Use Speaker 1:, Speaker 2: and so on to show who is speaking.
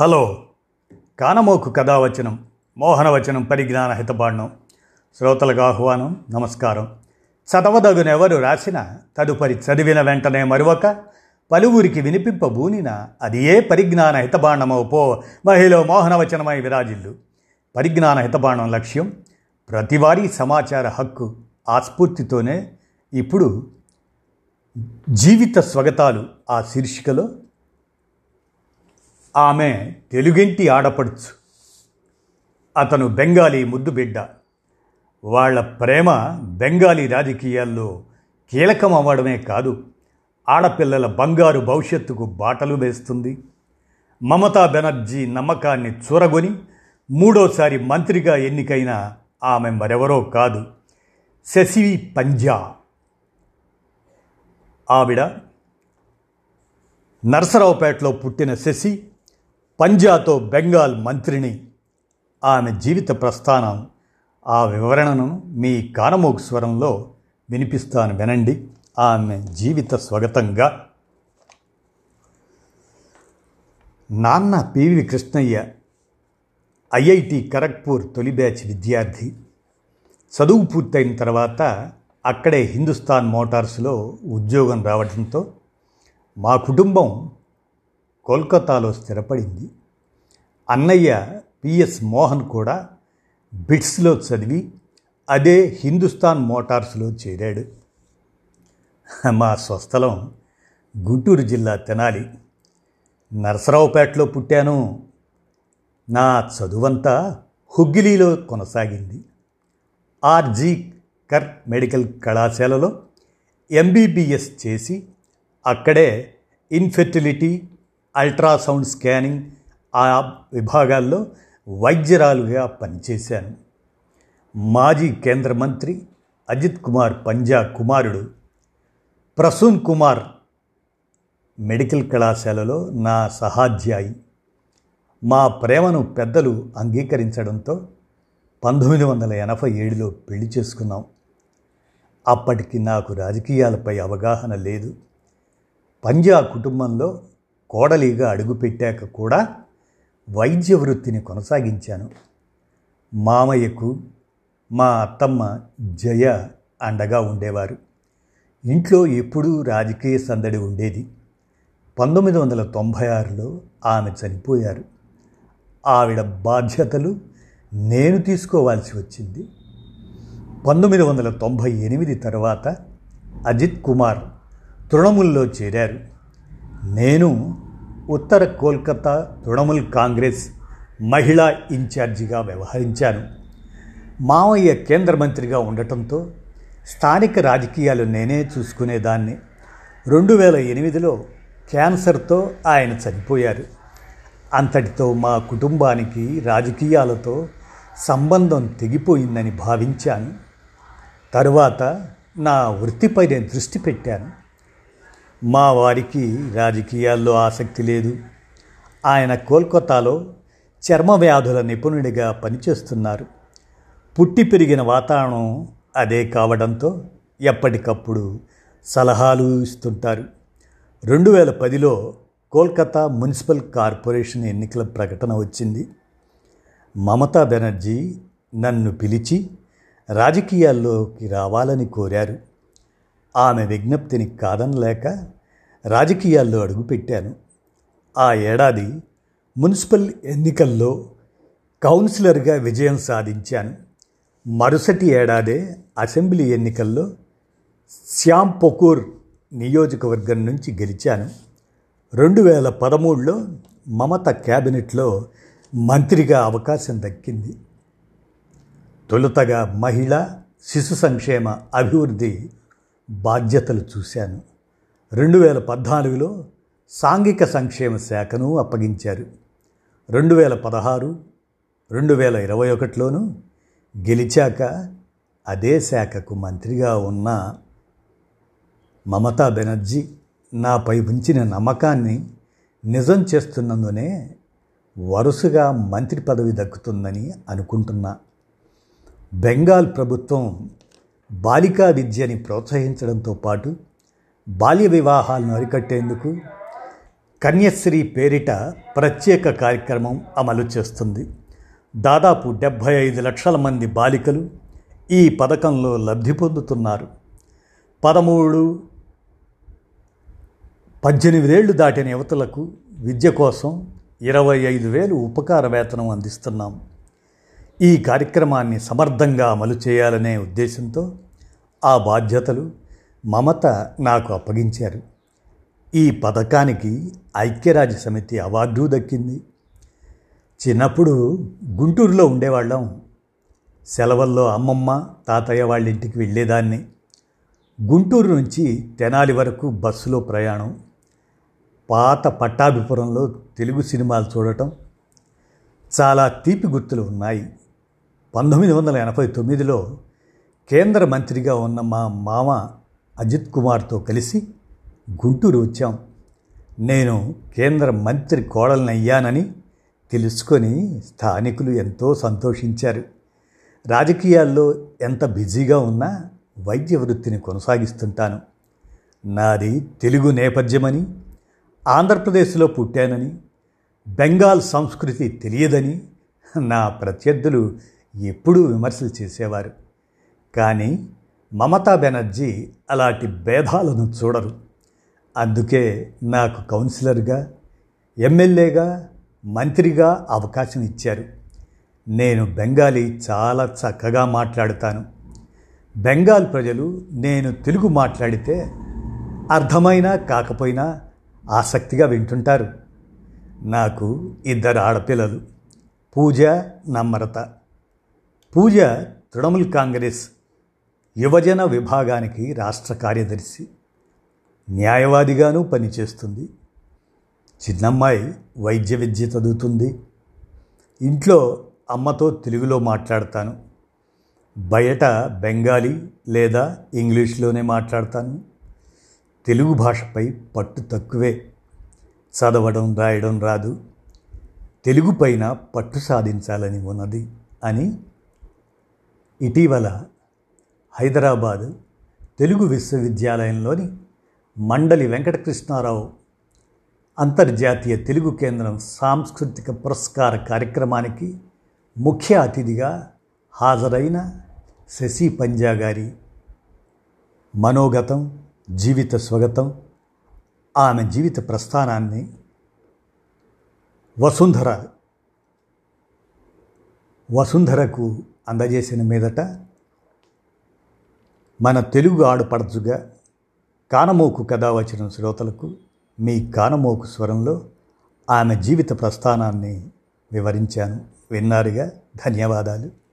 Speaker 1: Hello. కానమోకు కథావచనం మోహనవచనం పరిజ్ఞాన హితబాండం శ్రోతలకు ఆహ్వానం నమస్కారం. చదవదగునెవరు రాసిన తదుపరి చదివిన వెంటనే మరొక పలువురికి వినిపింపబూనిన అది ఏ పరిజ్ఞాన హితబాండమో పో మహిళ మోహనవచనమై విరాజిల్లు. పరిజ్ఞాన హితబాండం లక్ష్యం ప్రతివారీ సమాచార హక్కు ఆస్ఫూర్తితోనే ఇప్పుడు జీవిత స్వగతాలు ఆ శీర్షికలో ఆమె తెలుగింటి ఆడపడుచు. అతను బెంగాలీ ముద్దు బిడ్డ. వాళ్ళ ప్రేమ బెంగాలీ రాజకీయాల్లో కీలకం అవ్వడమే కాదు ఆడపిల్లల బంగారు భవిష్యత్తుకు బాటలు వేస్తుంది. మమతా బెనర్జీ నమ్మకాన్ని చూరగొని మూడోసారి మంత్రిగా ఎన్నికైన ఆమె మరెవరో కాదు శశి పంజా. ఆవిడ నరసరావుపేటలో పుట్టిన శశి పంజాతో బెంగాల్ మంత్రిని ఆమె జీవిత ప్రస్థానం ఆ వివరణను మీ కానమోగు స్వరంలో వినిపిస్తాను వినండి. ఆమె జీవిత స్వగతంగా. నాన్న పివి కృష్ణయ్య ఐఐటి ఖరగ్పూర్ తొలి బ్యాచ్ విద్యార్థి. చదువు పూర్తయిన తర్వాత అక్కడే హిందుస్థాన్ మోటార్స్లో ఉద్యోగం రావడంతో మా కుటుంబం కోల్కతాలో స్థిరపడింది. అన్నయ్య పిఎస్ మోహన్ కూడా బిట్స్లో చదివి అదే హిందుస్థాన్ మోటార్స్లో చేరాడు. మా స్వస్థలం గుంటూరు జిల్లా తెనాలి. నరసరావుపేటలో పుట్టాను. నా చదువంతా హుగ్గిలీలో కొనసాగింది. ఆర్జీ కర్ మెడికల్ కళాశాలలో ఎంబీబీఎస్ చేసి అక్కడే ఇన్ఫెర్టిలిటీ అల్ట్రాసౌండ్ స్కానింగ్ ఆ విభాగాల్లో వైద్యరాలుగా పనిచేశాను. మాజీ కేంద్ర మంత్రి అజిత్ కుమార్ పంజా కుమారుడు ప్రసూన్ కుమార్ మెడికల్ కళాశాలలో నా సహాధ్యాయి. మా ప్రేమను పెద్దలు అంగీకరించడంతో పంతొమ్మిది వందల ఎనభై ఏడులో పెళ్ళి చేసుకున్నాం. అప్పటికి నాకు రాజకీయాలపై అవగాహన లేదు. పంజా కుటుంబంలో కోడలిగా అడుగుపెట్టాక కూడా వైద్య వృత్తిని కొనసాగించాను. మామయ్యకు మా అత్తమ్మ జయ అండగా ఉండేవారు. ఇంట్లో ఎప్పుడూ రాజకీయ సందడి ఉండేది. పంతొమ్మిది వందల తొంభై ఆరులో ఆమె చనిపోయారు. ఆవిడ బాధ్యతలు నేను తీసుకోవాల్సి వచ్చింది. పంతొమ్మిది వందల తొంభై ఎనిమిది తర్వాత అజిత్ కుమార్ తృణముల్లో చేరారు. నేను ఉత్తర కోల్కతా తృణమూల్ కాంగ్రెస్ మహిళా ఇన్ఛార్జిగా వ్యవహరించాను. మావయ్య కేంద్ర మంత్రిగా ఉండటంతో స్థానిక రాజకీయాలు నేనే చూసుకునేదాన్ని. రెండు వేల ఎనిమిదిలో క్యాన్సర్తో ఆయన చనిపోయారు. అంతటితో మా కుటుంబానికి రాజకీయాలతో సంబంధం తెగిపోయిందని భావించాను. తరువాత నా వృత్తిపై నేను దృష్టి పెట్టాను. మా వారికి రాజకీయాల్లో ఆసక్తి లేదు. ఆయన కోల్కతాలో చర్మ వ్యాధుల నిపుణుడిగా పనిచేస్తున్నారు. పుట్టి పెరిగిన వాతావరణం అదే కావడంతో ఎప్పటికప్పుడు సలహాలు ఇస్తుంటారు. రెండు వేల పదిలో కోల్కతా మున్సిపల్ కార్పొరేషన్ ఎన్నికల ప్రకటన వచ్చింది. మమతా బెనర్జీ నన్ను పిలిచి రాజకీయాల్లోకి రావాలని కోరారు. ఆమె విజ్ఞప్తిని కాదనలేక రాజకీయాల్లో అడుగుపెట్టాను. ఆ ఏడాది మున్సిపల్ ఎన్నికల్లో కౌన్సిలర్గా విజయం సాధించాను. మరుసటి ఏడాదే అసెంబ్లీ ఎన్నికల్లో శ్యామ్ పొకూర్ నియోజకవర్గం నుంచి గెలిచాను. రెండు వేల పదమూడులో మమత క్యాబినెట్లో మంత్రిగా అవకాశం దక్కింది. తొలుతగా మహిళ శిశు సంక్షేమ అభివృద్ధి బాధ్యతలు చూశాను. రెండు వేల పద్నాలుగులో సాంఘిక సంక్షేమ శాఖను అప్పగించారు. రెండు వేల పదహారు రెండు వేల ఇరవై ఒకటిలోనూ గెలిచాక అదే శాఖకు మంత్రిగా ఉన్న మమతా బెనర్జీ నాపై ఉంచిన నమ్మకాన్ని నిజం చేస్తున్నందునే వరుసగా మంత్రి పదవి దక్కుతుందని అనుకుంటున్నా. బెంగాల్ ప్రభుత్వం బాలికా విద్యని ప్రోత్సహించడంతో పాటు బాల్య వివాహాలను అరికట్టేందుకు కన్యశ్రీ పేరిట ప్రత్యేక కార్యక్రమం అమలు చేస్తుంది. దాదాపు డెబ్భై ఐదు లక్షల మంది బాలికలు ఈ పథకంలో లబ్ధి పొందుతున్నారు. పదమూడు పద్దెనిమిదేళ్ళు దాటిన యువతులకు విద్య కోసం ఇరవై ఐదు వేలు ఉపకార వేతనం అందిస్తున్నాం. ఈ కార్యక్రమాన్ని సమర్థంగా అమలు చేయాలనే ఉద్దేశంతో ఆ బాధ్యతలు మమత నాకు అప్పగించారు. ఈ పథకానికి ఐక్యరాజ్య సమితి అవార్డు దక్కింది. చిన్నప్పుడు గుంటూరులో ఉండేవాళ్ళం. సెలవుల్లో అమ్మమ్మ తాతయ్య వాళ్ళ ఇంటికి వెళ్ళేదాన్ని. గుంటూరు నుంచి తెనాలి వరకు బస్సులో ప్రయాణం. పాత పట్టాభిపురంలో తెలుగు సినిమాలు చూడటం. చాలా తీపి గుర్తులు ఉన్నాయి. పంతొమ్మిది వందల ఎనభై తొమ్మిదిలో కేంద్ర మంత్రిగా ఉన్న మా మామ అజిత్ కుమార్తో కలిసి గుంటూరు వచ్చాం. నేను కేంద్ర మంత్రి కోడల్ని అయ్యానని తెలుసుకొని స్థానికులు ఎంతో సంతోషించారు. రాజకీయాల్లో ఎంత బిజీగా ఉన్నా వైద్య వృత్తిని కొనసాగిస్తుంటాను. నాది తెలుగు నేపథ్యమని ఆంధ్రప్రదేశ్లో పుట్టానని బెంగాల్ సంస్కృతి తెలియదని నా ప్రత్యర్థులు ఎప్పుడూ విమర్శలు చేసేవారు. కానీ మమతా బెనర్జీ అలాంటి భేదాలను చూడరు. అందుకే నాకు కౌన్సిలర్గా ఎమ్మెల్యేగా మంత్రిగా అవకాశం ఇచ్చారు. నేను బెంగాలీ చాలా చక్కగా మాట్లాడుతాను. బెంగాల్ ప్రజలు నేను తెలుగు మాట్లాడితే అర్థమైనా కాకపోయినా ఆసక్తిగా వింటుంటారు. నాకు ఇద్దరు ఆడపిల్లలు. పూజ నమ్రత. పూజ తృణమూల్ కాంగ్రెస్ యువజన విభాగానికి రాష్ట్ర కార్యదర్శి న్యాయవాదిగాను పనిచేస్తుంది. చిన్నమ్మాయి వైద్య విద్య చదువుతుంది. ఇంట్లో అమ్మతో తెలుగులో మాట్లాడతాను. బయట బెంగాలీ లేదా ఇంగ్లీష్లోనే మాట్లాడతాను. తెలుగు భాషపై పట్టు తక్కువే. చదవడం రాయడం రాదు. తెలుగు పైన పట్టు సాధించాలని ఉన్నది అని ఇటీవల హైదరాబాద్ తెలుగు విశ్వవిద్యాలయంలోని మండలి వెంకటకృష్ణారావు అంతర్జాతీయ తెలుగు కేంద్రం సాంస్కృతిక పురస్కార కార్యక్రమానికి ముఖ్య అతిథిగా హాజరైన శశి పంజా గారి మనోగతం జీవిత స్వగతం ఆమె జీవిత ప్రస్థానాన్ని వసుంధర వసుంధరకు అందజేసిన మీదట మన తెలుగు ఆడుపడచుగా కానమోకు కథ వచ్చిన శ్రోతలకు మీ కానమోకు స్వరంలో ఆమె జీవిత ప్రస్థానాన్ని వివరించాను. విన్నారుగా ధన్యవాదాలు.